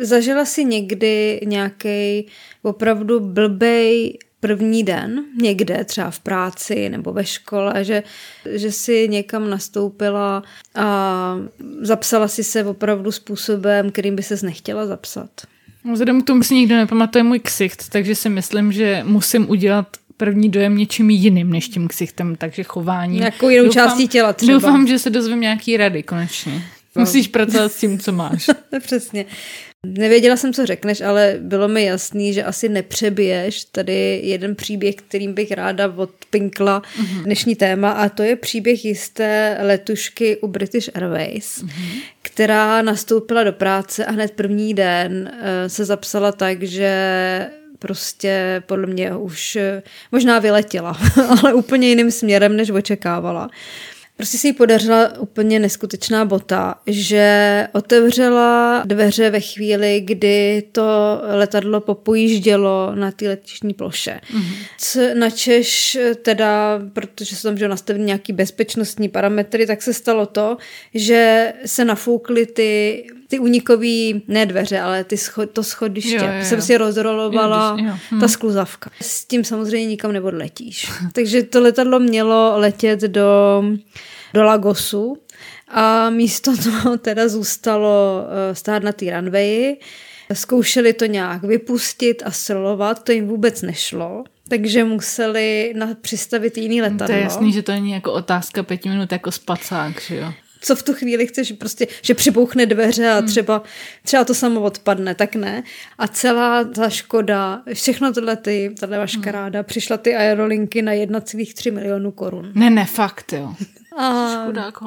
zažila si někdy nějaký opravdu blbej první den někde, třeba v práci nebo ve škole, že, že si někam nastoupila a zapsala si se opravdu způsobem, kterým by ses nechtěla zapsat? Vzhledem k tomu si nikdo nepamatuje můj ksicht, takže si myslím, že musím udělat první dojem něčím jiným než tím ksichtem, takže chování. Nějakou jinou doufám, částí těla třeba. Doufám, že se dozvím nějaký rady konečně. Musíš pracovat s tím, co máš. Přesně. Nevěděla jsem, co řekneš, ale bylo mi jasný, že asi nepřebiješ tady jeden příběh, kterým bych ráda odpinkla mm-hmm. dnešní téma a to je příběh jisté letušky u British Airways, mm-hmm. která nastoupila do práce a hned první den uh, se zapsala tak, že prostě podle mě už uh, možná vyletěla, ale úplně jiným směrem, než očekávala. Prostě si jí podařila úplně neskutečná bota, že otevřela dveře ve chvíli, kdy to letadlo popojíždělo na té letišní ploše. Mm-hmm. Načež teda, protože se tam že nastavili nějaký bezpečnostní parametry, tak se stalo to, že se nafoukly ty ty unikový, ne dveře, ale ty scho- to schodiště. Jo, jo, jo. Jsem si rozrolovala jo, jo. Hm. ta skluzavka. S tím samozřejmě nikam neodletíš. Takže to letadlo mělo letět do, do Lagosu a místo toho teda zůstalo uh, stát na té runwayi. Zkoušeli to nějak vypustit a srolovat, to jim vůbec nešlo. Takže museli na, přistavit jiný letadlo. To je jasný, že to není jako otázka pěti minut jako spacák, že jo? co v tu chvíli chceš, prostě, že přibouchne dveře a hmm. třeba, třeba to samo odpadne, tak ne. A celá ta škoda, všechno tohle ty, tahle vaškaráda, hmm. přišla ty aerolinky na 1,3 milionu korun. Ne, ne, fakt, jo. A... Škodák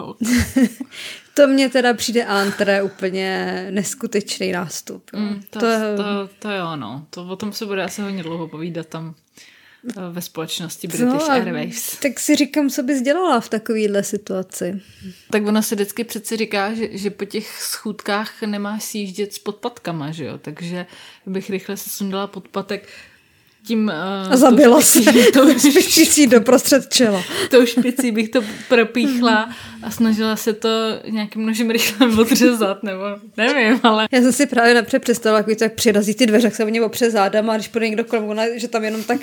to mně teda přijde antré úplně neskutečný nástup. Mm, to, to, to, to jo, no. To o tom se bude asi hodně dlouho povídat tam ve společnosti British no, Airways. Tak si říkám, co bys dělala v takovéhle situaci. Tak ono se vždycky přeci říká, že, že po těch schůdkách nemáš si jíždět s podpatkama, že jo? Takže bych rychle se sundala podpatek tím... Uh, a zabila se to špicí doprostřed čela. Tou špicí bych to propíchla a snažila se to nějakým nožem rychle odřezat, nebo nevím, ale... Já jsem si právě napřed představila, jak tak přirazí ty dveře, jak se o ně opře zádama a když půjde někdo kolem, ona, že tam jenom tak,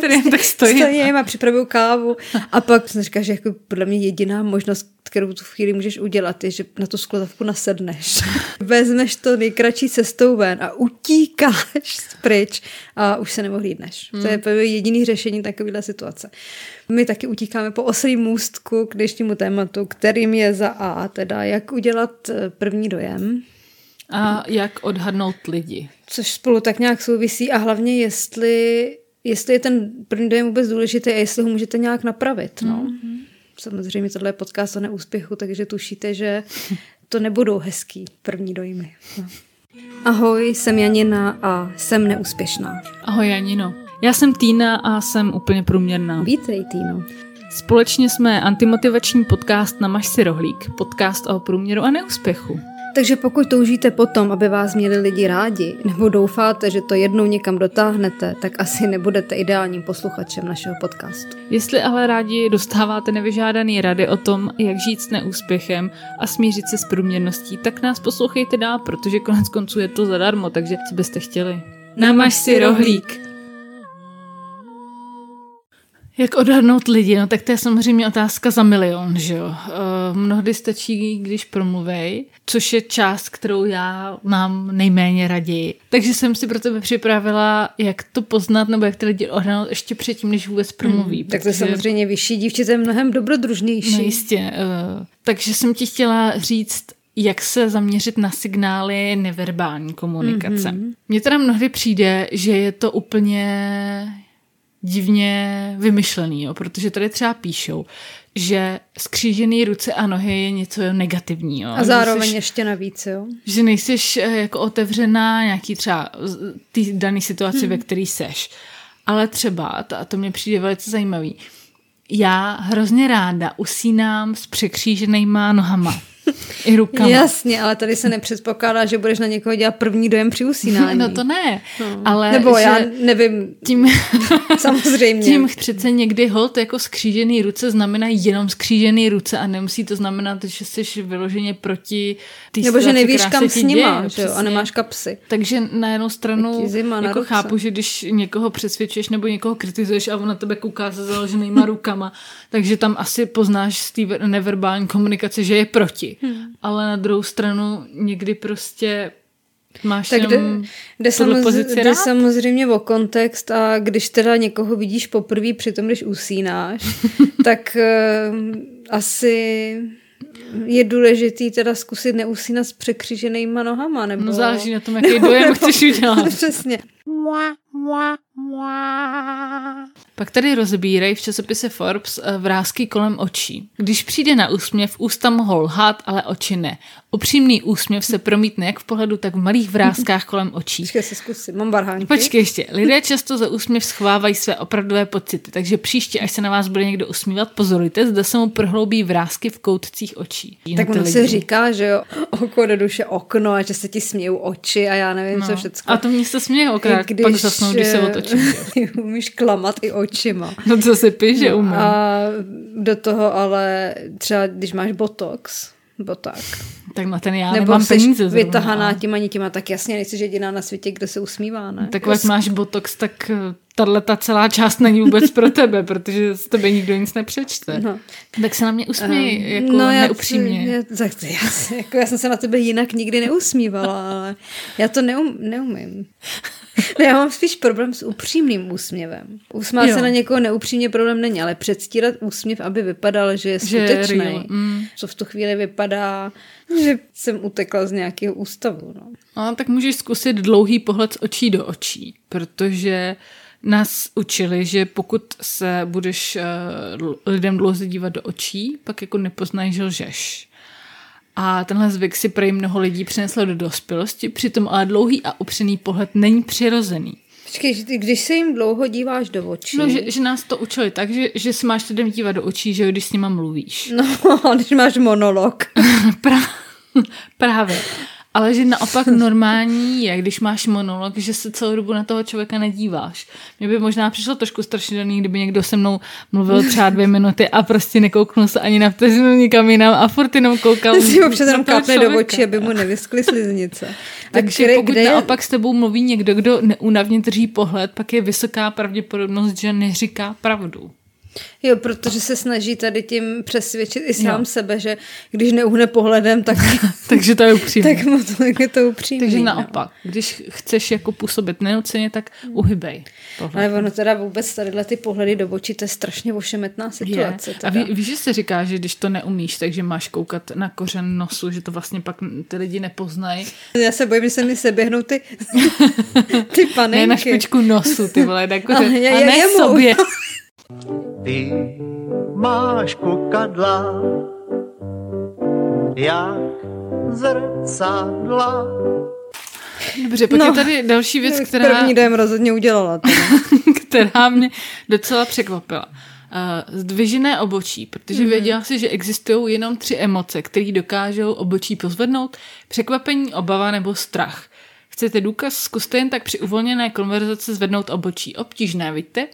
tady jen tak stojí. Stojím a připravuju kávu. A pak jsem říkala, že jako podle mě jediná možnost, kterou tu chvíli můžeš udělat, je, že na tu sklozavku nasedneš. Vezmeš to nejkratší cestou ven a utíkáš pryč a už se neohlídneš. Hmm. To je jediný řešení takovéhle situace. My taky utíkáme po oslým můstku k dnešnímu tématu, kterým je za A, teda jak udělat eh, první dojem. A jak odhadnout lidi. Což spolu tak nějak souvisí a hlavně jestli, jestli je ten první dojem vůbec důležitý a jestli ho můžete nějak napravit. No. Mm-hmm. Samozřejmě tohle je podcast o neúspěchu, takže tušíte, že to nebudou hezký první dojmy. No. Ahoj, jsem Janina a jsem neúspěšná. Ahoj Janino. Já jsem Týna a jsem úplně průměrná. Vítej, Týno. Společně jsme antimotivační podcast Namaž si rohlík, podcast o průměru a neúspěchu. Takže pokud toužíte potom, aby vás měli lidi rádi, nebo doufáte, že to jednou někam dotáhnete, tak asi nebudete ideálním posluchačem našeho podcastu. Jestli ale rádi dostáváte nevyžádaný rady o tom, jak žít s neúspěchem a smířit se s průměrností, tak nás poslouchejte dál, protože konec konců je to zadarmo, takže co byste chtěli? Namaž si rohlík. Jak odhadnout lidi? No tak to je samozřejmě otázka za milion, že jo. Uh, mnohdy stačí, když promluvej, což je část, kterou já mám nejméně raději. Takže jsem si pro tebe připravila, jak to poznat, nebo jak ty lidi odhadnout ještě předtím, než vůbec promluví. Hmm, tak to samozřejmě vyšší dívče, to je mnohem dobrodružnější. No jistě. Uh, takže jsem ti chtěla říct, jak se zaměřit na signály neverbální komunikace. Mm-hmm. Mně teda mnohdy přijde, že je to úplně divně vymyšlený, jo? protože tady třeba píšou, že skřížený ruce a nohy je něco negativního. A zároveň jsi, ještě navíc, jo? Že nejsi eh, jako otevřená nějaký třeba ty dané situaci, hmm. ve které seš. Ale třeba, a to mě přijde velice zajímavý, já hrozně ráda usínám s překříženýma nohama. I rukama. Jasně, ale tady se nepředpokládá, že budeš na někoho dělat první dojem při usínání. No to ne, no. ale Nebo že já nevím, tím, samozřejmě. tím přece někdy hold jako skřížený ruce znamená jenom skřížený ruce a nemusí to znamenat, že jsi vyloženě proti té Nebo že nevíš, kam s nima, děje, že jo, a nemáš kapsy. Takže na jednu stranu zima na jako ruce. chápu, že když někoho přesvědčuješ nebo někoho kritizuješ a on na tebe kouká se založenýma rukama, takže tam asi poznáš z té neverbální komunikace, že je proti. Hmm. Ale na druhou stranu někdy prostě máš Tak jde, jenom jde, samoz, pozici jde samozřejmě o kontext a když teda někoho vidíš poprvé při tom, když usínáš, tak uh, asi je důležitý teda zkusit neusínat s překříženýma nohama, nebo... No záleží na tom, jaký dojem chceš udělat. Přesně. Pak tady rozbírají v časopise Forbes eh, vrázky kolem očí. Když přijde na úsměv, ústa mohou lhát, ale oči ne. Upřímný úsměv se promítne jak v pohledu, tak v malých vrázkách kolem očí. Počkej, se zkusit. Mám barhánky. Počkej ještě. Lidé často za úsměv schovávají své opravdové pocity, takže příště, až se na vás bude někdo usmívat, pozorujte, zda se mu prohloubí vrázky v koutcích očí. Tak ty ono lidi. se říká, že jo, oko do duše okno a že se ti smějou oči a já nevím, no. co všecko. A to mě se směje okrát, I pak zasnou, když se eh, otočím. ty umíš klamat i očima. No co si píš, že umím. A do toho ale třeba, když máš botox, nebo tak. Tak na ten já Nebo nemám peníze. zrovna, vytahaná těma nitěma, tak jasně nejsi jediná na světě, kde se usmívá, ne? Tak ať máš botox, tak tahle ta celá část není vůbec pro tebe, protože z tebe nikdo nic nepřečte. No. Tak se na mě usměj, jako no, já, neupřímně. Já, tak to, já, se- jako, já jsem se na tebe jinak nikdy neusmívala, ale já to neum, neumím. Ne, já mám spíš problém s upřímným úsměvem. Usmát Jo. se na někoho neupřímně problém není, ale předstírat úsměv, aby vypadal, že je Že je skutečný. mm. Co v tu chvíli vypadá, že jsem utekla z nějakého ústavu. No. No, tak můžeš zkusit dlouhý pohled z očí do očí, protože nás učili, že pokud se budeš uh, lidem dlouze dívat do očí, pak jako nepoznají, že lžeš. A tenhle zvyk si prej mnoho lidí přineslo do dospělosti, přitom ale dlouhý a upřený pohled není přirozený. Počkej, když se jim dlouho díváš do očí, No, že, že nás to učili tak, že, že se máš lidem dívat do očí, že když s nima mluvíš. no, když máš monolog. Právě. Ale že naopak normální je, když máš monolog, že se celou dobu na toho člověka nedíváš. Mně by možná přišlo trošku strašidelný, kdyby někdo se mnou mluvil třeba dvě minuty a prostě nekouknul se ani na vteřinu nikam jinam a furt jenom koukal si občas jenom kápne do očí, aby mu nevyskly sliznice. Takže kde- pokud kde je- naopak s tebou mluví někdo, kdo neúnavně drží pohled, pak je vysoká pravděpodobnost, že neříká pravdu. Jo, protože se snaží tady tím přesvědčit i sám Jo. sebe, že když neuhne pohledem, tak, Takže to je upřímné. tak, mu to, je to upřímný. Takže no. naopak, když chceš jako působit nenuceně, tak uhybej. Pohled. Ale ono teda vůbec tadyhle ty pohledy do očí, to je strašně ošemetná situace. Je. A Teda. ví, víš, že se říká, že když to neumíš, takže máš koukat na kořen nosu, že to vlastně pak ty lidi nepoznají. Já se bojím, že se mi seběhnou ty, ty panenky. Ne na špičku nosu, ty vole, na kořen. Ale je- a je- ne jemu. sobě. Ty máš kukadla, jak zrcadla. Dobře, pak No. je tady další věc, která, První dojem rozhodně udělala. Která mě docela překvapila. Uh, zdvižené obočí, protože Mhm. mm-hmm. věděla si, že existují jenom tři emoce, které dokážou obočí pozvednout. Překvapení, obava nebo strach. Chcete důkaz? Zkuste jen tak při uvolněné konverzaci zvednout obočí. Obtížné, vidíte?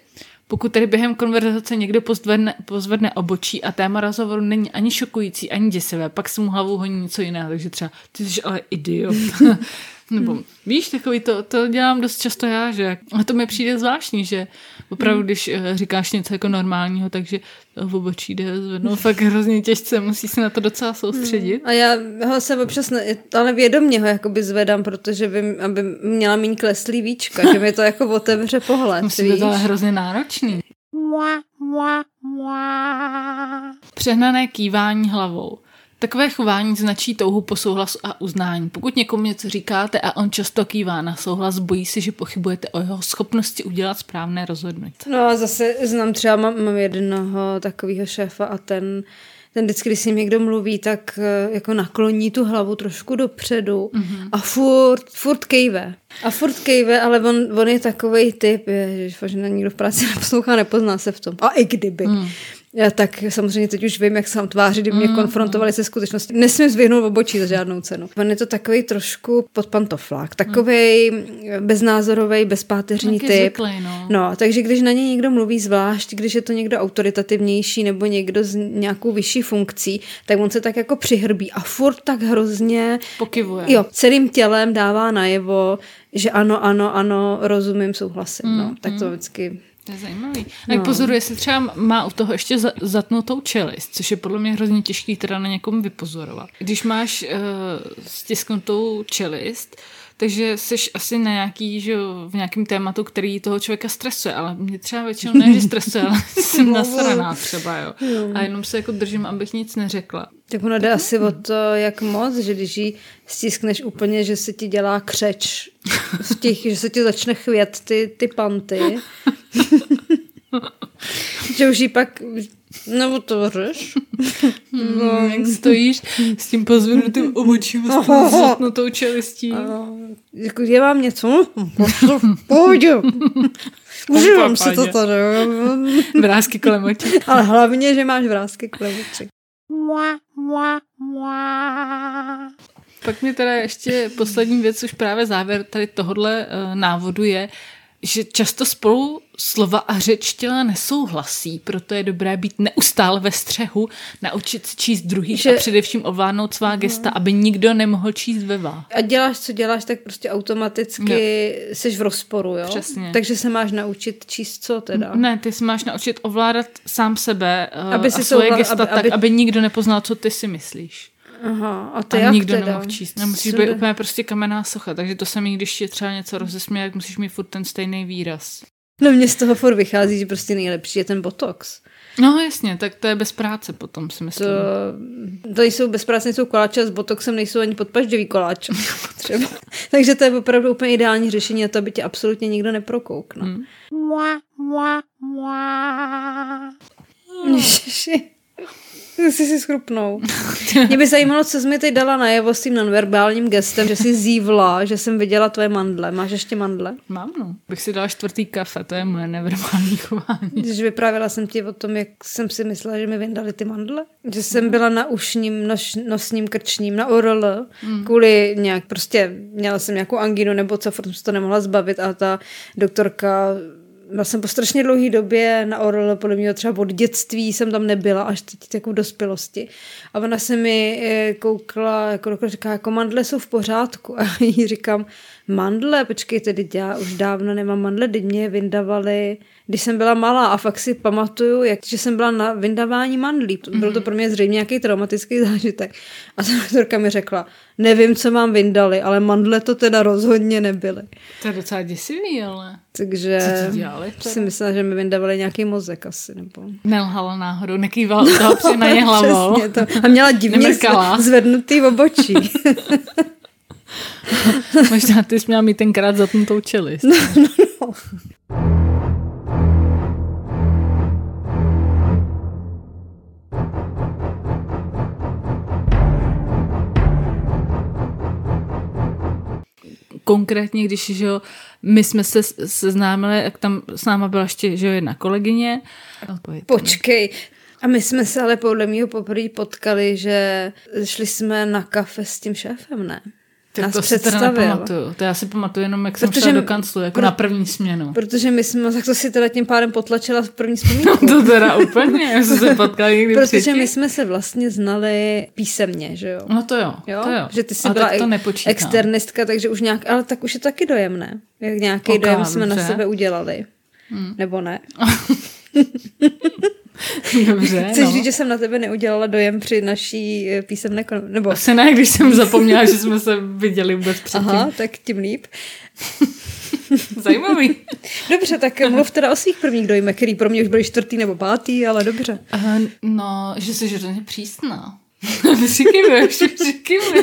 Pokud tedy během konverzace někdo pozvedne, pozvedne obočí a téma rozhovoru není ani šokující, ani děsivé, pak se mu hlavou honí něco jiného, takže třeba ty jsi ale idiot. Nebo víš, takový to, to dělám dost často já, že a to mi přijde zvláštní, že opravdu, když eh, říkáš něco jako normálního, takže to v obočí jde zvednout fakt hrozně těžce, musí se na to docela soustředit. A já ho se občas, ne, ale vědomě ho jakoby zvedám, protože by, aby měla méně kleslý víčka, že mi to jako otevře pohled, Musí víš? ale hrozně náročný. Přehnané kývání hlavou. Takové chování značí touhu po souhlasu a uznání. Pokud někomu něco říkáte a on často kývá na souhlas, bojí se, že pochybujete o jeho schopnosti udělat správné rozhodnutí. No a zase znám třeba, mám, mám jednoho takového šéfa a ten, ten vždycky, když s ním někdo mluví, tak eh, jako nakloní tu hlavu trošku dopředu mm-hmm. a furt, furt kejve. A furt kejve, ale on, on je takový typ, že na nikdo v práci neposlouchá, nepozná se v tom. A i kdyby. Mm. Já tak samozřejmě teď už vím, jak se tam tváří, kdy mě mm, konfrontovali se skutečností. Nesmím zvyhnout obočí za žádnou cenu. On je to takový trošku podpantoflák, takový mm. beznázorový, bezpáteřní Taky typ. zvyklý, no. no, takže když na něj někdo mluví zvlášť, když je to někdo autoritativnější nebo někdo s nějakou vyšší funkcí, tak on se tak jako přihrbí a furt tak hrozně Pokivuje. Jo, celým tělem dává najevo, že ano, ano, ano, rozumím, souhlasím. Mm, no, tak to vždycky To je zajímavý. A no. pozoru, jestli třeba má u toho ještě za- zatnutou čelist, což je podle mě hrozně těžký teda na někom vypozorovat. Když máš uh, stisknutou čelist, takže jsi asi na nějaký, že v nějakém tématu, který toho člověka stresuje, ale mě třeba většinou ne, že stresuje, ale jsem nasraná třeba, jo. A jenom se jako držím, abych nic neřekla. Tak ono jde asi o to, jak moc, že když ji stiskneš úplně, že se ti dělá křeč, v těch, že se ti začne chvět ty, ty panty. že už ji pak, nebo to řeš. No, jak stojíš s tím pozvednutým obočím a s tou zatnutou čelistí. A, jako je vám něco? Pojď. Užívám si to tady. Vrázky kolem očí. Ale hlavně, že máš vrázky kolem očí. Pak mě teda ještě poslední věc, už právě závěr tady tohohle uh, návodu je, že často spolu slova a řeč těla nesouhlasí, proto je dobré být neustále ve střehu, naučit se číst druhý že... A především ovládnout svá gesta, aby nikdo nemohl číst ve vás. A děláš, co děláš, tak prostě automaticky jsi v rozporu, jo? Přesně. Takže se máš naučit číst co teda? Ne, ty se máš naučit ovládat sám sebe uh, Aby a si svoje souhla- gesta aby- tak, aby- aby nikdo nepoznal, co ty si myslíš. Aha, a to A jak nikdo teda? nemohl číst. Nemusíš Co být jde- úplně prostě kamenná socha, takže to samý, když je třeba něco rozesměje, jak musíš mít furt ten stejný výraz. No mně z toho furt vychází, že prostě nejlepší je ten botox. No jasně, tak to je bez práce potom, si To, myslím. to nejsou bez práce, nejsou koláče a s botoxem nejsou ani podpažďový koláče. Třeba. Takže to je opravdu úplně ideální řešení a to by tě absolutně nikdo neprokouknul. Hmm. Ježiši. Jsi si schrupnou. Mě by zajímalo, co jsi mi teď dala najevo s tím nonverbálním gestem, že jsi zívla, že jsem viděla tvoje mandle. Máš ještě mandle? Mám, no. Bych si dala čtvrtý kafe, to je moje neverbální chování. Když vyprávěla jsem ti o tom, jak jsem si myslela, že mi vyndali ty mandle. Že jsem byla na ušním, noš, nosním, krčním, na ORL, mm. kvůli nějak, prostě měla jsem nějakou angínu nebo co, furt jsem se to nemohla zbavit a ta doktorka byla jsem po strašně dlouhé době na ORL, podle mě třeba od dětství jsem tam nebyla, až teď jako v dospělosti. A ona se mi eh, koukla, jako říká, jako mandle jsou v pořádku. A jí říkám, mandle, počkej, tedy já už dávno nemám mandle, teď mě je vyndavali, když jsem byla malá a fakt si pamatuju, jak, že jsem byla na vyndavání mandlí. Byl to pro mě zřejmě nějaký traumatický zážitek. A ta doktorka mi řekla, nevím, co mám vyndali, ale mandle to teda rozhodně nebyly. To je docela děsivý, ale Takže Co ti dělali teda? si myslela, že mi vyndavali nějaký mozek asi. Nebo... nelhala náhodou, nekývala toho při na ně hlavou. To. A měla divně zvednutý obočí. Možná ty jsi měla mít tenkrát zatnutou čelist. Konkrétně, když že jo, my jsme se seznámili, jak tam s náma byla ještě že jo, jedna kolegyně. Odpověď. Počkej. A my jsme se ale podle mého poprvé potkali, že šli jsme na kafe s tím šéfem, ne? Tak Nás to si teda nepamatuju. To já si pamatuju jenom, jak jsem Protože šla do kanclu, jako pro- na první směnu. Protože my jsme, tak to si teda tím pádem potlačila v první vzpomínku. To teda úplně, já jsme se potkali někdy Protože předtím. my jsme se vlastně znali písemně, že jo? No to jo, Jo? to jo. Že ty jsi Ale byla tak to nepočítám. externistka, takže už nějak, ale tak už je to taky dojemné. Jak nějaký dojem jsme na sebe udělali. Hmm. Nebo ne? Dobře, Chceš no. říct, že jsem na tebe neudělala dojem při naší eh, písemné kon... Nebo... Asi ne, když jsem zapomněla, že jsme se viděli vůbec předtím. Aha, tak tím líp. Zajímavý. Dobře, tak mluv teda o svých prvních dojmech, který pro mě už byly čtvrtý nebo pátý, ale dobře. Uh, no, že jsi hrozně přísná. Kýveš.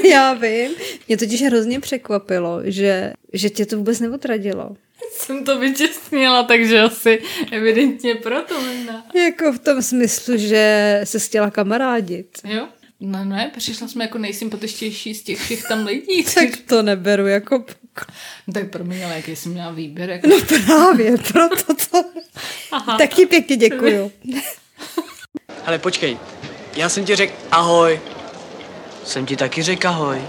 Já vím. Mě totiž hrozně překvapilo, že, že tě to vůbec neotradilo. Jsem to vytěsnila, takže asi evidentně proto možná. Jako v tom smyslu, že se chtěla kamarádit. Jo? No ne, přišla jsme jako nejsympatičtější z těch všech tam lidí. Tak to neberu jako... poklon. tak promiň, ale jaký jsem měla výběr. Jako... No právě, proto to... Aha. Tak ti pěkně děkuju. Hele, počkej. Já jsem ti řekl ahoj. Jsem ti taky řekl ahoj.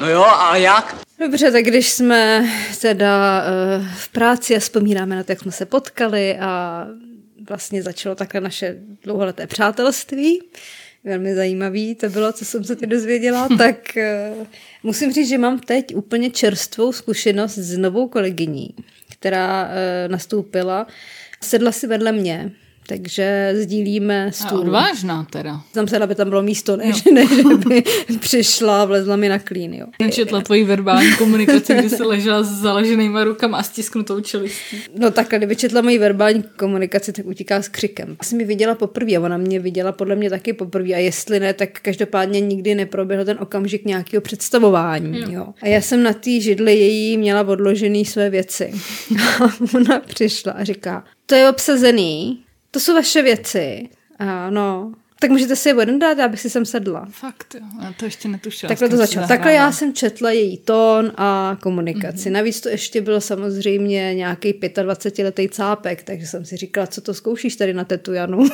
No jo, a jak? Dobře, tak když jsme teda uh, v práci a vzpomínáme na to, jak jsme se potkali a vlastně začalo takhle naše dlouholeté přátelství, velmi zajímavý to bylo, co jsem se teď dozvěděla, tak uh, musím říct, že mám teď úplně čerstvou zkušenost s novou kolegyní, která uh, nastoupila, sedla si vedle mě takže sdílíme stůl. A odvážná teda. Jsem se, aby tam bylo místo, než, než by přišla a vlezla mi na klín. Jo. Jsem četla tvoji verbální komunikaci, kdy jsi ležela s založenýma rukama a stisknutou čelistí. No takhle, kdyby četla moji verbální komunikaci, tak utíká s křikem. Jsem ji viděla poprvé a ona mě viděla podle mě taky poprvé a jestli ne, tak každopádně nikdy neproběhl ten okamžik nějakého představování. Jo. Jo. A já jsem na té židli její měla odložený své věci. A ona přišla a říká, to je obsazený, to jsou vaše věci. A no, tak můžete si je jeden dát, abych si sem sedla. Fakt, jo. Já to ještě netušila. Takhle to začalo. Takhle já jsem četla její tón a komunikaci. Mm-hmm. Navíc to ještě byl samozřejmě nějaký 25-letý cápek, takže jsem si říkala, co to zkoušíš tady na tetu Janu.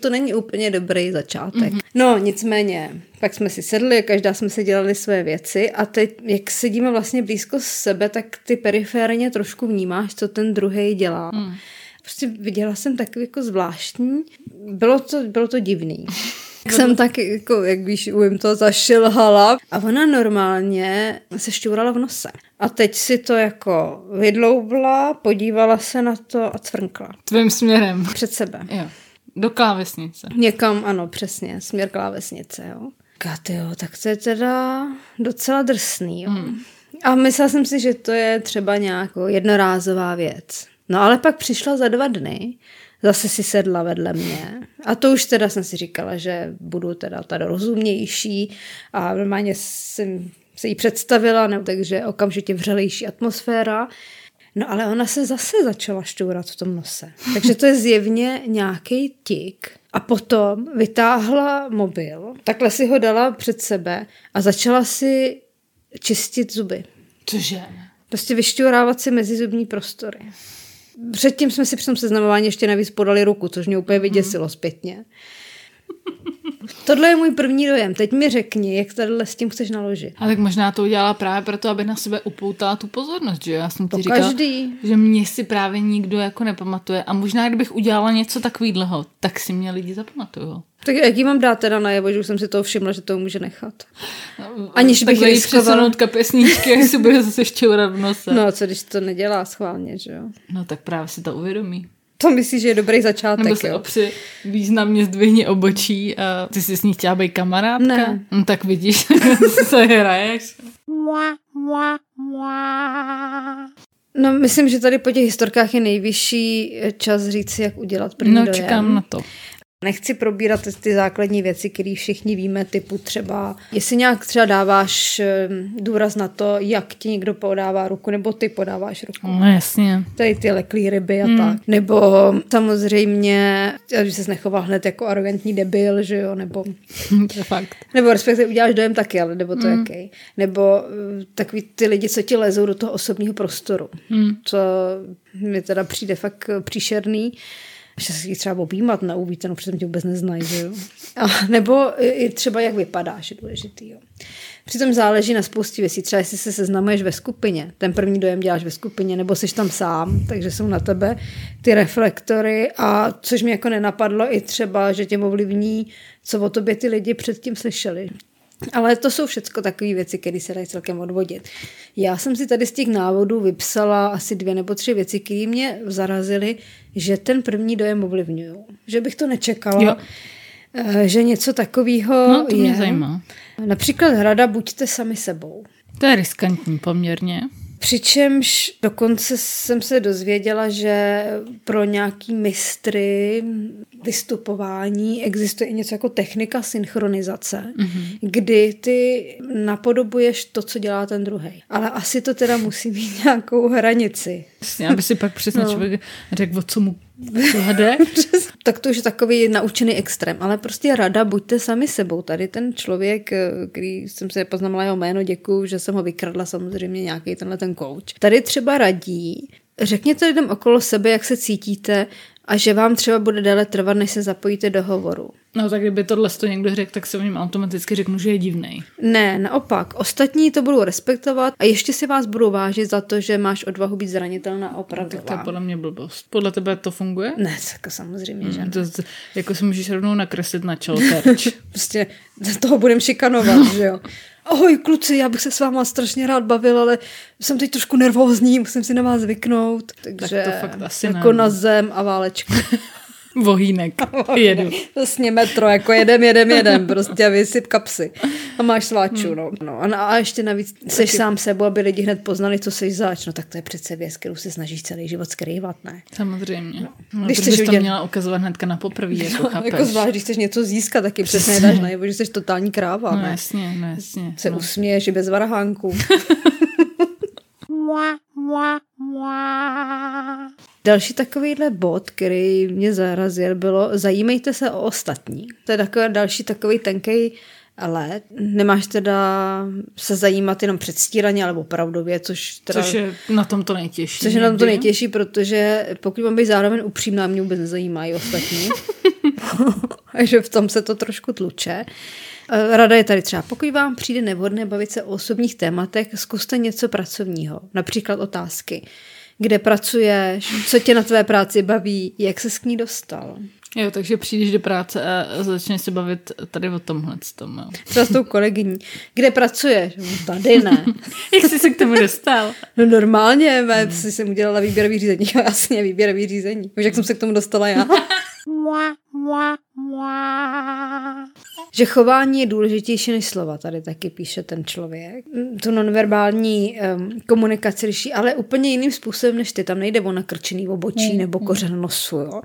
to není úplně dobrý začátek. Mm-hmm. No, nicméně, pak jsme si sedli, každá jsme si dělali své věci a teď, jak sedíme vlastně blízko sebe, tak ty periférně trošku vnímáš, co ten druhý dělá. Mm. Prostě viděla jsem takový jako zvláštní, bylo to, bylo to divný. Jak jsem tak, jako, jak víš, jim to zašilhala. A ona normálně se šťourala v nose. A teď si to jako vydloubla, podívala se na to a cvrnkla. Tvým směrem. Před sebe. Jo. Do klávesnice. Někam, ano, přesně, směr klávesnice, jo. Kat, jo, tak to je teda docela drsný, jo. Hmm. A myslela jsem si, že to je třeba nějakou jednorázová věc. No ale pak přišla za dva dny, zase si sedla vedle mě. A to už teda jsem si říkala, že budu teda tady rozumnější a normálně jsem se jí představila, ne, takže okamžitě vřelejší atmosféra. No ale ona se zase začala šťourat v tom nose. Takže to je zjevně nějaký tik. A potom vytáhla mobil, takhle si ho dala před sebe a začala si čistit zuby. Cože? Prostě vyšťourávat si mezizubní prostory. Předtím jsme si při tom seznamování ještě navíc podali ruku, což mě úplně vyděsilo zpětně. Tohle je můj první dojem. Teď mi řekni, jak tady s tím chceš naložit. A tak možná to udělala právě proto, aby na sebe upoutala tu pozornost, že Já jsem ti To říkala, každý. že mě si právě nikdo jako nepamatuje. A možná, kdybych udělala něco takového, tak si mě lidi zapamatují. Tak jak jí mám dát teda najevo, že už jsem si toho všimla, že to může nechat. Aniž bych riskovala. přesunout kapesníčky, jak si bude zase šťourat v nose. No a co když to nedělá schválně, že jo? no tak právě si to uvědomí. To myslíš, že je dobrý začátek, Nebo se jo? opři významně zdvihni obočí a ty si s ní chtěla být kamarádka? Ne. No tak vidíš, se hraješ. No, myslím, že tady po těch historkách je nejvyšší čas říct si, jak udělat první No dojem. čekám na to. Nechci probírat ty- základní věci, které všichni víme, typu třeba, jestli nějak třeba dáváš eh, důraz na to, jak ti někdo podává ruku, nebo ty podáváš ruku. No jasně. Tady ty leklý ryby a Hmm. tak. Nebo samozřejmě, že se nechoval hned jako arrogantní debil, že jo, nebo to je fakt. Nebo respektive uděláš dojem taky, ale nebo to mm. jaký. Nebo uh, takový ty lidi, co ti lezou do toho osobního prostoru. Mm. Co mi teda přijde fakt eh, příšerný. Že se třeba objímat na uvítanou, protože tě vůbec neznají, že jo. A, nebo i i třeba jak vypadáš, je důležitý, jo. Přitom záleží na spoustě věcí. Třeba jestli se seznamuješ ve skupině, ten první dojem děláš ve skupině, nebo jsi tam sám, takže jsou na tebe ty reflektory a což mi jako nenapadlo i třeba, že tě ovlivní, co o tobě ty lidi předtím slyšeli. Ale to jsou všechno takové věci, které se dají celkem odvodit. Já jsem si tady z těch návodů vypsala asi dvě nebo tři věci, které mě zarazily, že ten první dojem ovlivňují. Že bych to nečekala, Jo. eh, že něco takového No, to je. mě zajímá. Například rada buďte sami sebou. To je riskantní poměrně. Přičemž dokonce jsem se dozvěděla, že pro nějaký mistry vystupování existuje i něco jako technika synchronizace, mm-hmm. kdy ty napodobuješ to, co dělá ten druhý. Ale asi to teda musí mít nějakou hranici. Jasně, aby si pak přesně no. člověk řekl, o co mu jde. tak to už je takový naučený extrém, ale prostě rada, buďte sami sebou. Tady ten člověk, eh, který jsem se poznamenala jeho jméno, děkuju, že jsem ho vykradla samozřejmě nějaký tenhle ten coach. Tady třeba radí Řekněte lidem okolo sebe, jak se cítíte a že vám třeba bude déle trvat, než se zapojíte do hovoru. No tak kdyby tohle to někdo řekl, tak se o něm automaticky řeknu, že je divný. Ne, naopak. Ostatní to budou respektovat a ještě si vás budou vážit za to, že máš odvahu být zranitelná a Tak to je podle mě blbost. Podle tebe to funguje? Ne, tak samozřejmě, že ne. To, to, jako si můžeš rovnou nakreslit na čelo terč. Prostě toho budem šikanovat, že jo. Ahoj kluci, já bych se s váma strašně rád bavil, ale jsem teď trošku nervózní, musím si na vás zvyknout. Takže to fakt asi jako ne. na zem a válečka. Vohýnek. Jedu. Vlastně metro, jako jedem, jedem, jedem, prostě vysyp kapsy. A máš sváču, no. no. A, ještě navíc seš sám sebou, aby lidi hned poznali, co seš zač. No tak to je přece věc, kterou se snažíš celý život skrývat, ne? Samozřejmě. No, Když když bys to měla ukazovat hnedka na poprvé, jako No, chápeš. jako zvlášť, když chceš něco získat, taky přesně dáš najevo, že jsi totální kráva, No ne? jasně, no jasně. Se no. usměješ i bez varhánku. Další takovýhle bod, který mě zarazil, bylo zajímejte se o ostatní. To je takový další takový tenký ale nemáš teda se zajímat jenom předstíraně, alebo opravdově, což teda... Což je na tom to nejtěžší. Což je na tom to nejtěžší, protože pokud mám být zároveň upřímná, mě vůbec nezajímají ostatní. Takže v tom se to trošku tluče. Eh, Rada je tady třeba, pokud vám přijde nevhodné bavit se o osobních tématech, zkuste něco pracovního. Například otázky. Kde pracuješ? Co tě na tvé práci baví? Jak se k ní dostal? Jo, takže přijdeš do práce a začneš se bavit tady o tomhle. Tom, jo. Třeba s tou kolegyní. Kde pracuješ? No, tady ne. Jak jsi se k tomu dostal? No normálně, hmm. si jsem udělala výběrový řízení. Jasně, výběrový řízení. Už jak jsem se k tomu dostala já. Že chování je důležitější než slova, tady taky píše ten člověk. Mm, Tu nonverbální um, komunikaci řeší, ale úplně jiným způsobem než ty. Tam nejde o nakrčený obočí nebo kořen nosu, jo.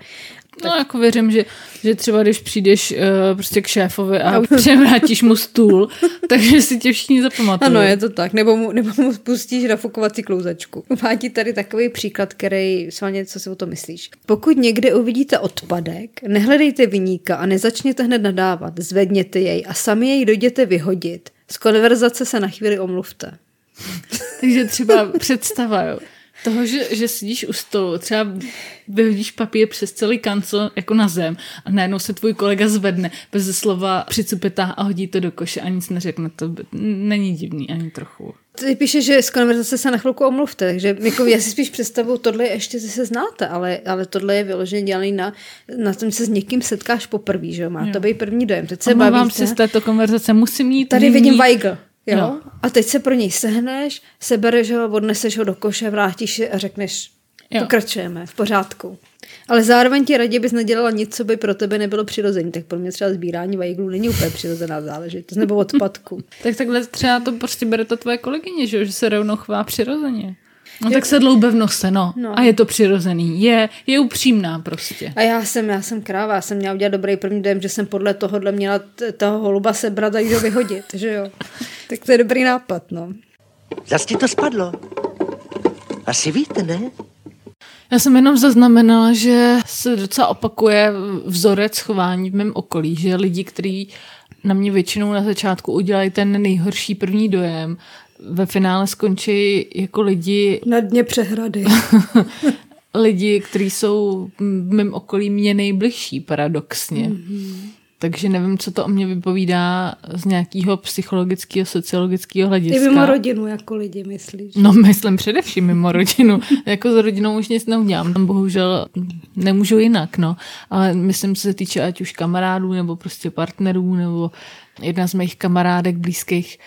No jako věřím, že, že třeba když přijdeš uh, prostě k šéfovi a převrátíš mu stůl, takže si tě všichni zapamatují. Ano, je to tak. Nebo mu, nebo mu pustíš nafukovací klouzačku. Uvádí tady takový příklad, který svalně, co si o to myslíš. Pokud někde uvidíte odpadek, nehledejte vyníka a nezačněte hned nadávat. Zvedněte jej a sami jej dojděte vyhodit. Z konverzace se na chvíli omluvte. Takže třeba představa, jo. Toho, že, že sedíš u stolu, třeba vyhodíš papír přes celý kancel jako na zem a najednou se tvůj kolega zvedne bez slova přicupetá a hodí to do koše a nic neřekne. To není divný ani trochu. Ty píše, že z konverzace se na chvilku omluvte, takže jako já si spíš představu, tohle je ještě, se znáte, ale, ale tohle je vyloženě dělaný na, na tom, že se s někým setkáš poprvé, že jo, má to být první dojem. Teď se Omlouvám bavíte. se z této konverzace, musím jít. Tady vidím Weigl. Jo? No. A teď se pro něj sehneš, sebereš ho, odneseš ho do koše, vrátíš a řekneš, Jo. pokračujeme, v pořádku. Ale zároveň ti raději bys nedělala nic, co by pro tebe nebylo přirozené. Tak pro mě třeba sbírání vajglů není úplně přirozená záležitost, nebo odpadku. Tak takhle třeba to prostě bere ta tvoje kolegyně, že, že se rovnou chová přirozeně. No tak se dloube v nose, no. No. A je to přirozený. Je, je upřímná prostě. A já jsem, já jsem kráva, já jsem měla udělat dobrý první dojem, že jsem podle tohohle měla t- toho holuba sebrat a jít ho vyhodit, že jo. Tak to je dobrý nápad, no. Zas ti to spadlo. Asi víte, ne? Já jsem jenom zaznamenala, že se docela opakuje vzorec chování v mém okolí, že lidi, kteří na mě většinou na začátku udělají ten nejhorší první dojem, ve finále skončí jako lidi, Na dně přehrady. lidi, kteří jsou v mém okolí mě nejbližší, paradoxně. Mm-hmm. Takže nevím, co to o mě vypovídá z nějakého psychologického, sociologického I hlediska. mimo rodinu, jako lidi, myslíš? No, myslím především mimo rodinu. jako s rodinou už nic neudělám. Tam bohužel nemůžu jinak, no. Ale myslím, co se týče ať už kamarádů, nebo prostě partnerů, nebo jedna z mých kamarádek blízkých,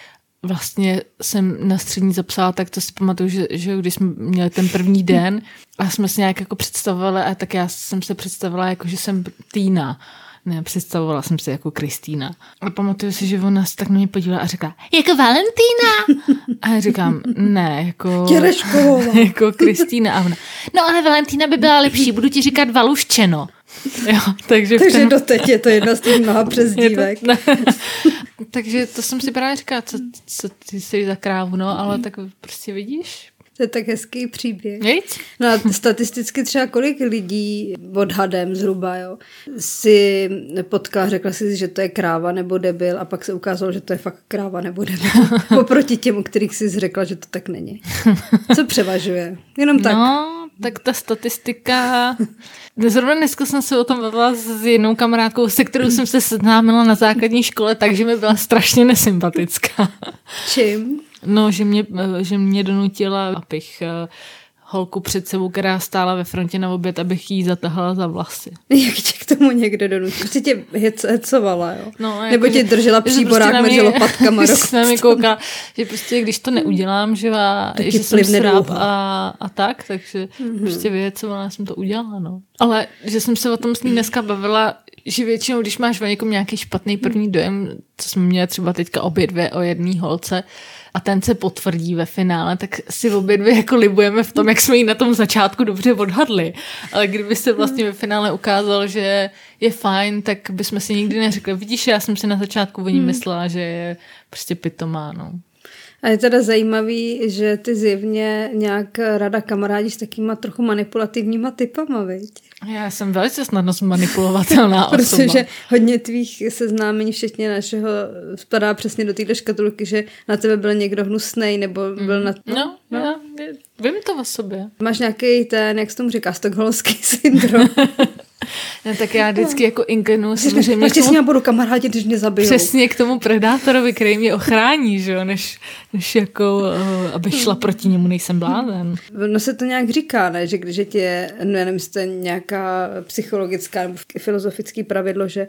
vlastně jsem na střední zapsala, tak to si pamatuju, že, že když jsme měli ten první den a jsme si nějak jako představovali, a tak já jsem se představila jako, že jsem Týna. Ne, představovala jsem se jako Kristýna. A pamatuju si, že ona se tak na mě podívala a řekla, jako Valentína. A já říkám, ne, jako... Těrešková. jako Kristýna. A ona, no ale Valentína by byla lepší, budu ti říkat Valuščeno. Jo, takže, Takže ten... doteď je to jedna z těch mnoha přezdívek. to, takže to jsem si právě říkala, co, co ty jsi za krávu, no, ale tak prostě vidíš. To je tak hezký příběh. Víc? No a statisticky třeba kolik lidí odhadem zhruba, jo, si potkal, řekla si, že to je kráva nebo debil a pak se ukázalo, že to je fakt kráva nebo debil. Oproti těm, u kterých jsi řekla, že to tak není. Co převažuje? Jenom tak. No, tak ta statistika... Zrovna dneska jsem se o tom bavila s jednou kamarádkou, se kterou jsem se seznámila na základní škole, takže mi byla strašně nesympatická. Čím? No, že mě, že mě donutila, abych eh, holku před sebou, která stála ve frontě na oběd, abych jí zatahala za vlasy. Jak tě k tomu někdo donutil? Prostě tě hec, hecovala, jo? No, Nebo jako, tě že- držela že prostě příborák na mezi mě- lopatkama. se na mě kouká, že prostě když to neudělám, že, ti že jsem uha. a, a tak, takže mm-hmm. prostě vyhecovala jsem to udělala, no. Ale že jsem se o tom s ní dneska bavila, že většinou, když máš o někom nějaký špatný první dojem, co jsme měli třeba teďka obě dvě o jedné holce, a ten se potvrdí ve finále, tak si obě dvě jako libujeme v tom, jak jsme ji na tom začátku dobře odhadli. Ale kdyby se vlastně ve finále ukázalo, že je fajn, tak bychom si nikdy neřekli, vidíš, já jsem si na začátku o ní myslela, že je prostě pitomá, no. A je teda zajímavý, že ty zjevně nějak rada kamarádíš s takýma trochu manipulativníma typama, viď? Já jsem velice snadno zmanipulovatelná osoba. Protože hodně tvých seznámení, včetně našeho, spadá přesně do téhle škatulky, že na tebe byl někdo hnusnej, nebo byl na... No, no. Já vím to o sobě. Máš nějaký ten, jak se tomu říká, stokholmský syndrom. Ne, tak já vždycky jako inklinuji samozřejmě Ještě k s ním tomu, budu kamarádit, když mě zabijou. přesně k tomu predátorovi, který mě ochrání, že jo, než, než jako, uh, aby šla proti němu, nejsem blázen. No se to nějak říká, ne? že když je tě, no já nevím, to je nějaká psychologická nebo filozofický pravidlo, že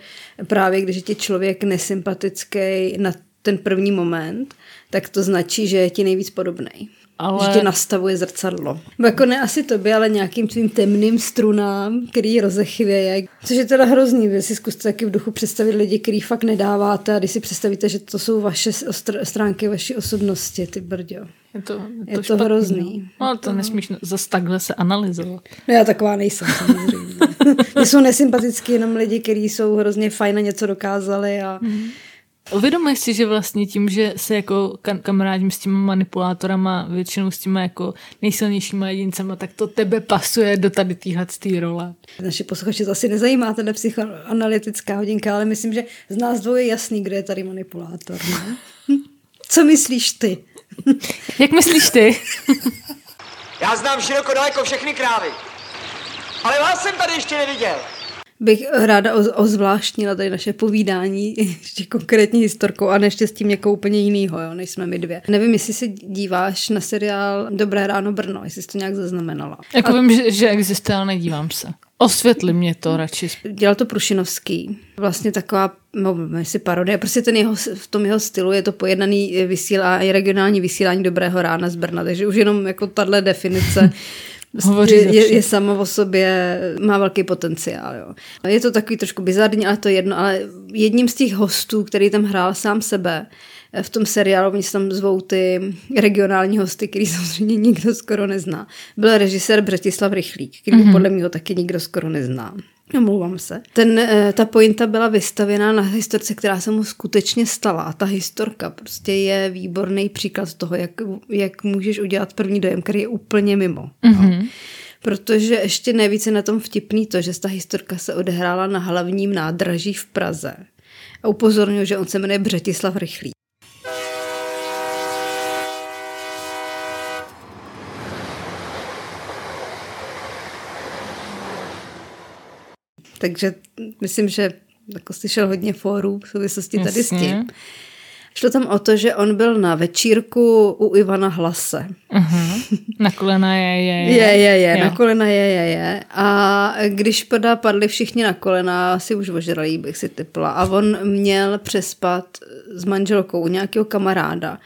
právě když je ti člověk nesympatický na ten první moment, tak to značí, že je ti nejvíc podobný. Ale- Že tě nastavuje zrcadlo. Jako ne asi tobě, ale nějakým tvým temným strunám, který rozechvěje. Což je teda hrozný, vy si zkuste taky v duchu představit lidi, který fakt nedáváte a když si představíte, že to jsou vaše ostr- stránky vaší osobnosti, ty brďo. Je to, Je to špatný, hrozný. No. no ale to nesmíš zase takhle se analyzovat. No já taková nejsem samozřejmě. Jsou nesympatický jenom lidi, kteří jsou hrozně fajn a něco dokázali a Uvědomuješ si, že vlastně tím, že se jako kam- kamarádím s těma manipulátorama, většinou s těma jako nejsilnějšíma jedincema, tak to tebe pasuje do tady téhle role. naše posluchače to asi nezajímá, tato psychoanalytická hodinka, ale myslím, že z nás dvou je jasný, kdo je tady manipulátor. Ne? Co myslíš ty? Jak myslíš ty? Já znám široko daleko všechny krávy. Ale vás jsem tady ještě neviděl. Bych ráda oz- ozvláštnila tady naše povídání ještě konkrétní historkou a neštěstím někoho úplně jinýho, jo, než jsme my dvě. Nevím, jestli se díváš na seriál Dobré ráno Brno, jestli jsi to nějak zaznamenala. Jako vím, že, že existuje, ale nedívám se. Osvětli mě to radši. Dělal to Prušinovský. Vlastně taková, no, si parodie, prostě ten jeho, v tom jeho stylu je to pojednaný vysílání, regionální vysílání Dobrého rána z Brna, takže už jenom jako tahle definice Hovoří je, je, je sama o sobě, má velký potenciál. Jo. Je to takový trošku bizarní, ale to je jedno, ale jedním z těch hostů, který tam hrál sám sebe, v tom seriálu, oni se tam zvou ty regionální hosty, který samozřejmě nikdo skoro nezná. Byl režisér Břetislav Rychlík, který mm-hmm. podle mě taky nikdo skoro nezná. Omlouvám se. Ten, eh, ta pointa byla vystavěna na historce, která se mu skutečně stala. A ta historka prostě je výborný příklad toho, jak, jak můžeš udělat první dojem, který je úplně mimo. Mm-hmm. Protože ještě nejvíce na tom vtipný to, že ta historka se odehrála na hlavním nádraží v Praze. A upozorňuji, že on se jmenuje Břetislav Rychlík. Takže myslím, že jako slyšel hodně fórů v souvislosti tady s Jasně. tím. Šlo tam o to, že on byl na večírku u Ivana Hlase. Uh-huh. Na kolena je, je, je. Je, je, je, Jo. na kolena je, je, je. A když pada padli všichni na kolena, si už ožralí, bych si typla. A on měl přespat s manželkou u nějakého kamaráda.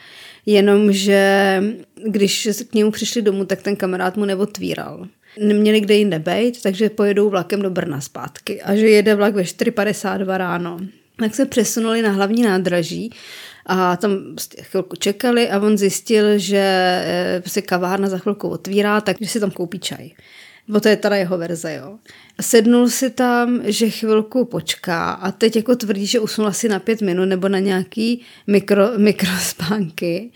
Jenomže když k němu přišli domů, tak ten kamarád mu neotvíral. Neměli kde jinde bejt, takže pojedou vlakem do Brna zpátky. A že jede vlak ve 4.52 ráno. Tak se přesunuli na hlavní nádraží a tam prostě chvilku čekali a on zjistil, že eh, se kavárna za chvilku otvírá, takže si tam koupí čaj. Bo to je teda jeho verze, jo. Sednul si tam, že chvilku počká a teď jako tvrdí, že usnul asi na pět minut nebo na nějaký mikro, mikrospánky.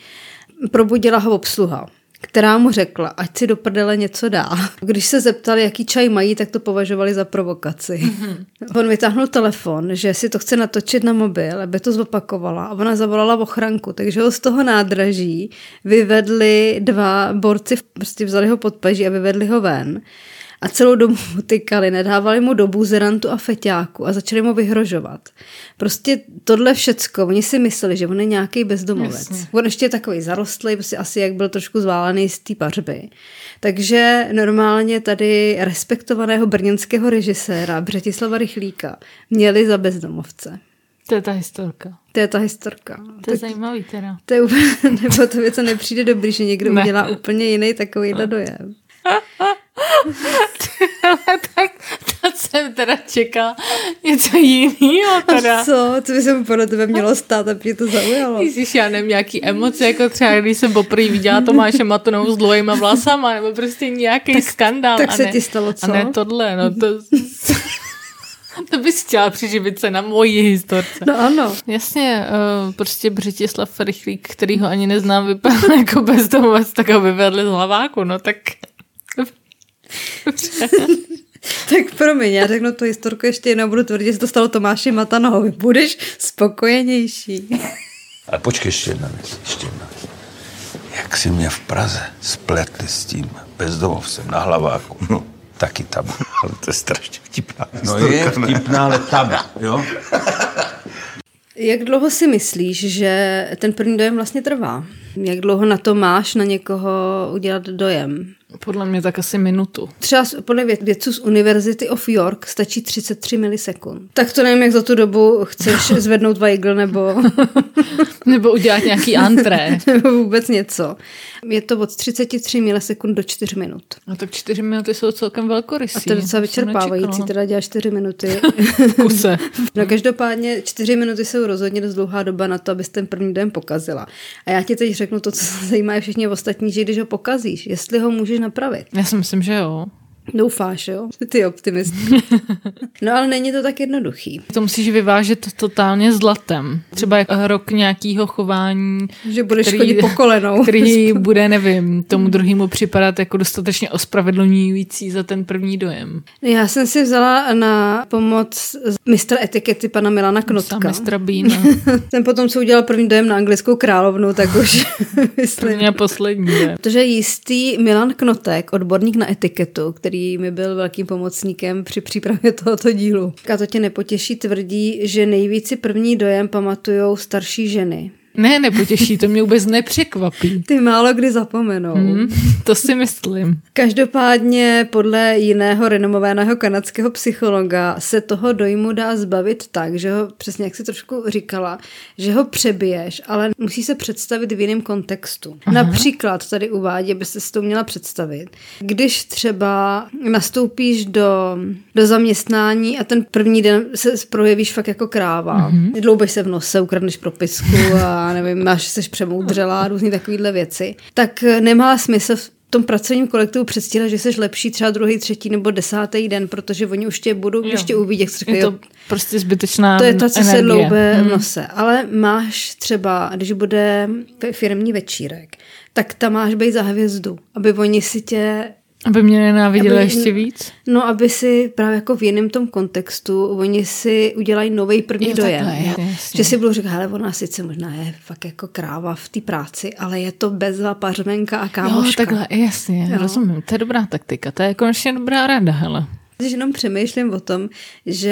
Probudila ho obsluha, která mu řekla, ať si do prdele něco dá. Když se zeptali, jaký čaj mají, tak to považovali za provokaci. Mm-hmm. On vytáhnul telefon, že si to chce natočit na mobil, aby to zopakovala a ona zavolala v ochranku, takže ho z toho nádraží vyvedli dva borci, prostě vzali ho pod paží a vyvedli ho ven a celou dobu mu tykali, nedávali mu do buzerantu a feťáku a začali mu vyhrožovat. Prostě tohle všecko, oni si mysleli, že on je nějaký bezdomovec. Jasně. On ještě je takový zarostlý, prostě asi jak byl trošku zválený z té pařby. Takže normálně tady respektovaného brněnského režiséra Břetislava Rychlíka měli za bezdomovce. To je ta historka. To je ta historka. To je tak, zajímavý teda. To je úplně, nebo to věc nepřijde dobrý, že někdo ne. udělá úplně jiný takovýhle dojem. Ale tak to jsem teda čekala něco jiného teda. A co? Co by se mu podle tebe mělo stát, aby mě to zaujalo? Ježíš, já nevím, nějaký emoce, jako třeba když jsem poprvé viděla Tomáše Matonou s dlouhýma vlasama, nebo prostě nějaký tak, skandál. Tak se ne, ti stalo co? A ne tohle, no to... To bys chtěla přiživit se na mojí historce. No ano. Jasně, uh, prostě Břetislav Rychlík, který ho ani neznám, vypadá jako bezdomovec, tak ho vyvedli z hlaváku, no tak tak promiň, já řeknu tu historku ještě jednou, budu tvrdit, že to stalo Tomáši Matanovi. Budeš spokojenější. Ale počkej, ještě jedna věc, ještě jedna věc. Jak si mě v Praze spletli s tím bezdomovcem na hlaváku, no, taky tam. Ale to je strašně vtipná No je vtipná, ale tam, jo? Jak dlouho si myslíš, že ten první dojem vlastně trvá? Jak dlouho na to máš na někoho udělat dojem? Podle mě tak asi minutu. Třeba podle vědců z University of York stačí 33 milisekund. Tak to nevím, jak za tu dobu chceš zvednout vajgl nebo... nebo udělat nějaký antré. nebo vůbec něco. Je to od 33 milisekund do 4 minut. A tak 4 minuty jsou celkem velkorysí. A to je docela vyčerpávající, teda děláš 4 minuty. Kuse. no každopádně 4 minuty jsou rozhodně dost dlouhá doba na to, abys ten první den pokazila. A já ti teď řeknu to, co se zajímá všichni ostatní, že když ho pokazíš, jestli ho můžeš napravit. Já si myslím, že jo. Doufáš, jo? Ty optimist. no ale není to tak jednoduchý. To musíš vyvážet totálně zlatem. Třeba jak rok nějakého chování. Že budeš který, chodit po kolenou. Který bude, nevím, tomu druhému připadat jako dostatečně ospravedlňující za ten první dojem. Já jsem si vzala na pomoc mistra etikety pana Milana Knotka. Mistra Bína. ten potom, co udělal první dojem na anglickou královnu, tak už myslím. První a poslední. Protože jistý Milan Knotek, odborník na etiketu, který který mi byl velkým pomocníkem při přípravě tohoto dílu. A to tě nepotěší, tvrdí, že nejvíc si první dojem pamatujou starší ženy. Ne, nepotěší, to mě vůbec nepřekvapí. Ty málo kdy zapomenou. Hmm, to si myslím. Každopádně podle jiného renomovaného kanadského psychologa se toho dojmu dá zbavit tak, že ho, přesně jak si trošku říkala, že ho přebiješ, ale musí se představit v jiném kontextu. Aha. Například tady uvádí, aby se to měla představit. Když třeba nastoupíš do, do zaměstnání a ten první den se projevíš fakt jako kráva. Uh-huh. Dloubeš se v nose, ukradneš propisku a nevím, máš, jsi přemoudřela, různé takovéhle věci, tak nemá smysl v tom pracovním kolektivu předstírat, že jsi lepší třeba druhý, třetí nebo desátý den, protože oni už tě budou jo. ještě uvidět. Je to prostě zbytečná To je to, co energie. se dloube hmm. v nose. Ale máš třeba, když bude firmní večírek, tak tam máš být za hvězdu, aby oni si tě aby mě nenáviděli aby, ještě víc? No, aby si právě jako v jiném tom kontextu, oni si udělají nový první jo, dojem. Takhle, že si budou říkat, hele, ona sice možná je fakt jako kráva v té práci, ale je to bezva pařmenka a kámoška. Jo, takhle, jasně, jo. rozumím. To je dobrá taktika, to je konečně dobrá rada, hele. Když jenom přemýšlím o tom, že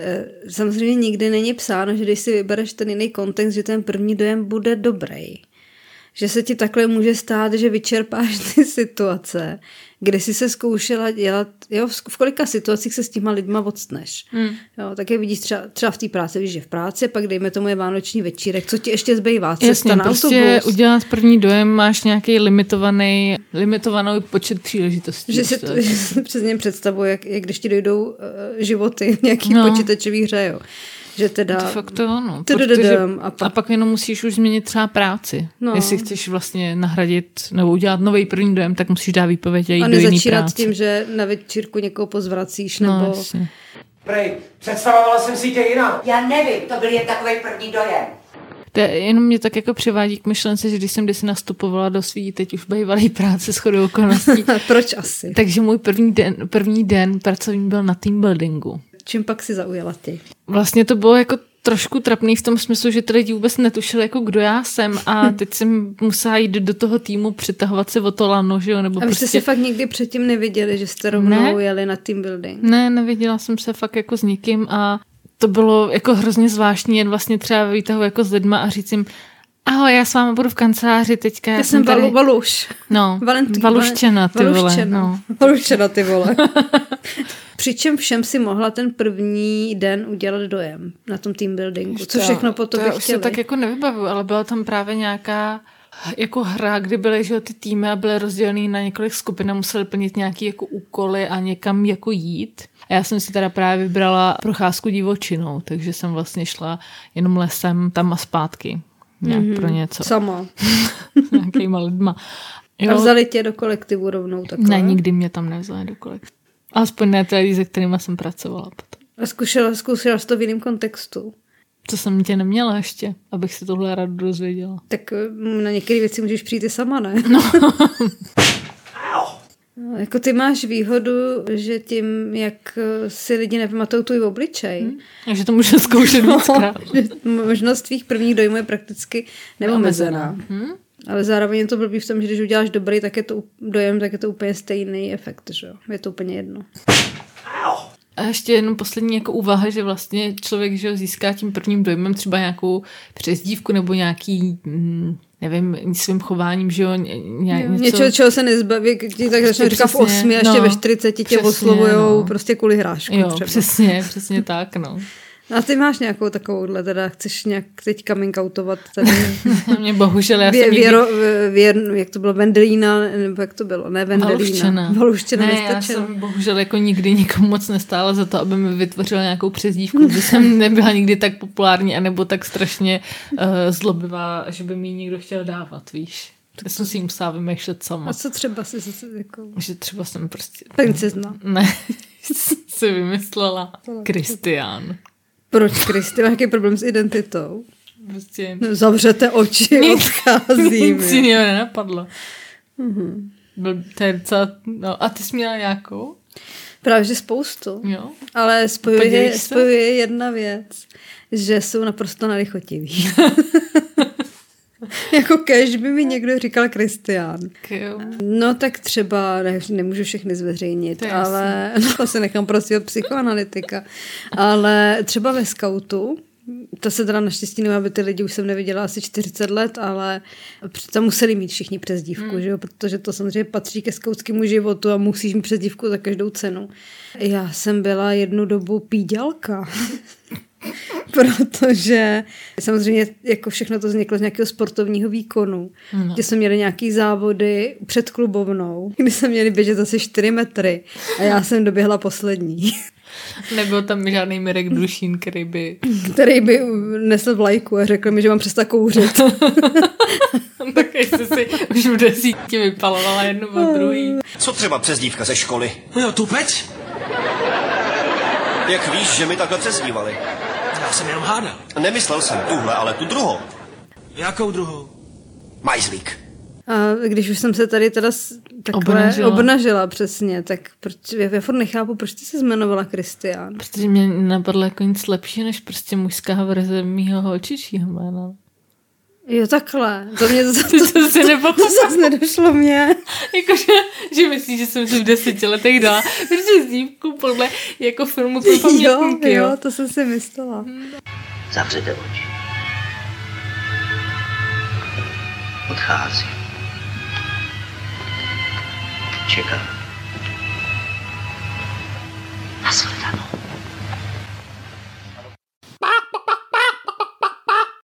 eh, samozřejmě nikdy není psáno, že když si vybereš ten jiný kontext, že ten první dojem bude dobrý. Že se ti takhle může stát, že vyčerpáš ty situace, kde jsi se zkoušela dělat, jo, v kolika situacích se s těma lidma odstneš. Hmm. Jo, tak je vidíš třeba, třeba v té práci, když je v práci, pak dejme tomu je vánoční večírek, co ti ještě zbývá, cesta Jasně, na prostě autobus. udělat první dojem, máš nějaký limitovaný, limitovaný počet příležitostí. Že si, to, že si přesně představuje, jak, jak když ti dojdou uh, životy v nějaký no. počítačový hře, jo. Že teda... To fakt to ono. Protože, a, pak... a pak jenom musíš už změnit třeba práci. No. Jestli chceš vlastně nahradit nebo udělat nový první dojem, tak musíš dát výpověď a jít a do jiný práce. tím, že na večírku někoho pozvracíš no, nebo... Prej, představovala jsem si tě jinak. Já nevím, to byl jen takový první dojem. To je, jenom mě tak jako přivádí k myšlence, že když jsem kdysi nastupovala do svý teď už bývalý práce s chodou okolností, Proč asi? takže můj první den, první den pracovní byl na team buildingu. Čím pak si zaujala ty? Vlastně to bylo jako trošku trapný v tom smyslu, že ty lidi vůbec netušili, jako kdo já jsem a teď jsem musela jít do toho týmu, přitahovat se o to lano, že jo, nebo A vy prostě... jste si fakt nikdy předtím neviděli, že jste rovnou Ne. jeli na team building? Ne, neviděla jsem se fakt jako s nikým a to bylo jako hrozně zvláštní jet vlastně třeba výtahu jako s lidma a říct jim ahoj, já s vámi budu v kanceláři teďka. Já jsem Valu, Valuš. No, Valentín, Valuščena, ty vole. Valuščena. No. Valuščena, ty vole. Přičem všem si mohla ten první den udělat dojem na tom team buildingu. Co To- všechno po to tobě já už se chtěli. tak jako nevybavuju, ale byla tam právě nějaká jako hra, kdy byly že ty týmy a byly rozdělený na několik skupin a museli plnit nějaký jako úkoly a někam jako jít. A já jsem si teda právě vybrala procházku divočinou, takže jsem vlastně šla jenom lesem tam a zpátky. Nějak mm-hmm. pro něco. Sama. Nějakýma lidma. A vzali tě do kolektivu rovnou takhle? Ne, nikdy mě tam nevzali do kolektivu. Alespoň ne lidi, se kterými jsem pracovala potom. A zkušela, zkusila jsi to v jiném kontextu. To jsem tě neměla ještě, abych si tohle rád dozvěděla. Tak mm, na některé věci můžeš přijít i sama, ne? No. No, jako ty máš výhodu, že tím, jak si lidi nepamatují tvůj obličej, hmm. Takže to můžu zkoušet že možnost tvých prvních dojmů je prakticky neomezená. Hm? Ale zároveň je to blbý v tom, že když uděláš dobrý tak je to, dojem, tak je to úplně stejný efekt, že jo? Je to úplně jedno. A ještě jenom poslední jako úvaha, že vlastně člověk že jo, získá tím prvním dojmem třeba nějakou přezdívku nebo nějaký, mm, nevím, svým chováním, že jo, ně, Jo, něco... Něčeho, čeho se nezbaví, ti tak začne říkat v osmi a ještě no, ve 40 tě oslovujou no. prostě kvůli hrášku Jo, třeba. přesně, přesně tak, no. A ty máš nějakou takovouhle, teda chceš nějak teď coming outovat tady Mě bohužel, já vě, jsem nikdy... věro, věr, jak to bylo, Vendelína, nebo jak to bylo, ne Vendelína. Valuščena. Ne, já jsem bohužel jako nikdy nikomu moc nestála za to, aby mi vytvořila nějakou přezdívku, že jsem nebyla nikdy tak populární, anebo tak strašně uh, zlobivá, že by mi někdo chtěl dávat, víš. Já jsem si ji musela vymýšlet sama. A co třeba si zase jako Že třeba jsem prostě... princezna. Ne, si vymyslela Kristián. Proč, Kristi, má nějaký problém s identitou? Prostě No, Zavřete oči, odchází. nic jiného nenapadlo. Mm-hmm. Byl, to je docela, no, a ty jsi měla nějakou? Právě, že spoustu. Jo. Ale spojuje, spojuje jedna věc, že jsou naprosto nelichotiví. jako kež by mi někdo říkal Kristián. No tak třeba, ne, nemůžu všechny zveřejnit, To ale no, to se nechám prostě od psychoanalytika. Ale třeba ve skautu, to se teda naštěstí nemá, aby ty lidi už jsem neviděla asi 40 let, ale tam museli mít všichni přezdívku, hmm. že jo? protože to samozřejmě patří ke skautskému životu a musíš mít přezdívku za každou cenu. Já jsem byla jednu dobu pídělka. Protože samozřejmě jako všechno to vzniklo z nějakého sportovního výkonu. No. Kde jsme měli nějaký závody před klubovnou, kdy jsme měli běžet asi 4 metry a já jsem doběhla poslední, Nebyl tam žádný Mirek Dušín, který by... který by nesl vlajku a řekl mi, že mám přestat kouřit. tak jestli si už v desítě vypalovala jednu od druhý. Co třeba přezdívka ze školy? No jo, tupec? Jak víš, že mi takhle přezdívali? Jsem jenom hádal. Nemyslel jsem tuhle, ale tu druhou. Jakou druhou? Majzlík. A když už jsem se tady teda takhle Obnažila. obnažila, přesně, tak proč, já, já furt nechápu, proč ty se jmenovala Kristián. Protože mě napadlo jako nic lepší, než prostě mužská verze mýho holčičího jména. Jo, takhle. To mě to, to, to, se to, To zase nedošlo mě. Jakože, že myslíš, že jsem si v deseti letech dala, protože zívku podle jako filmu pro pamětníky. Jo, jo, to jsem si myslela. Zavřete oči. Odchází. Čeká. Nasledanou. Pa, pa.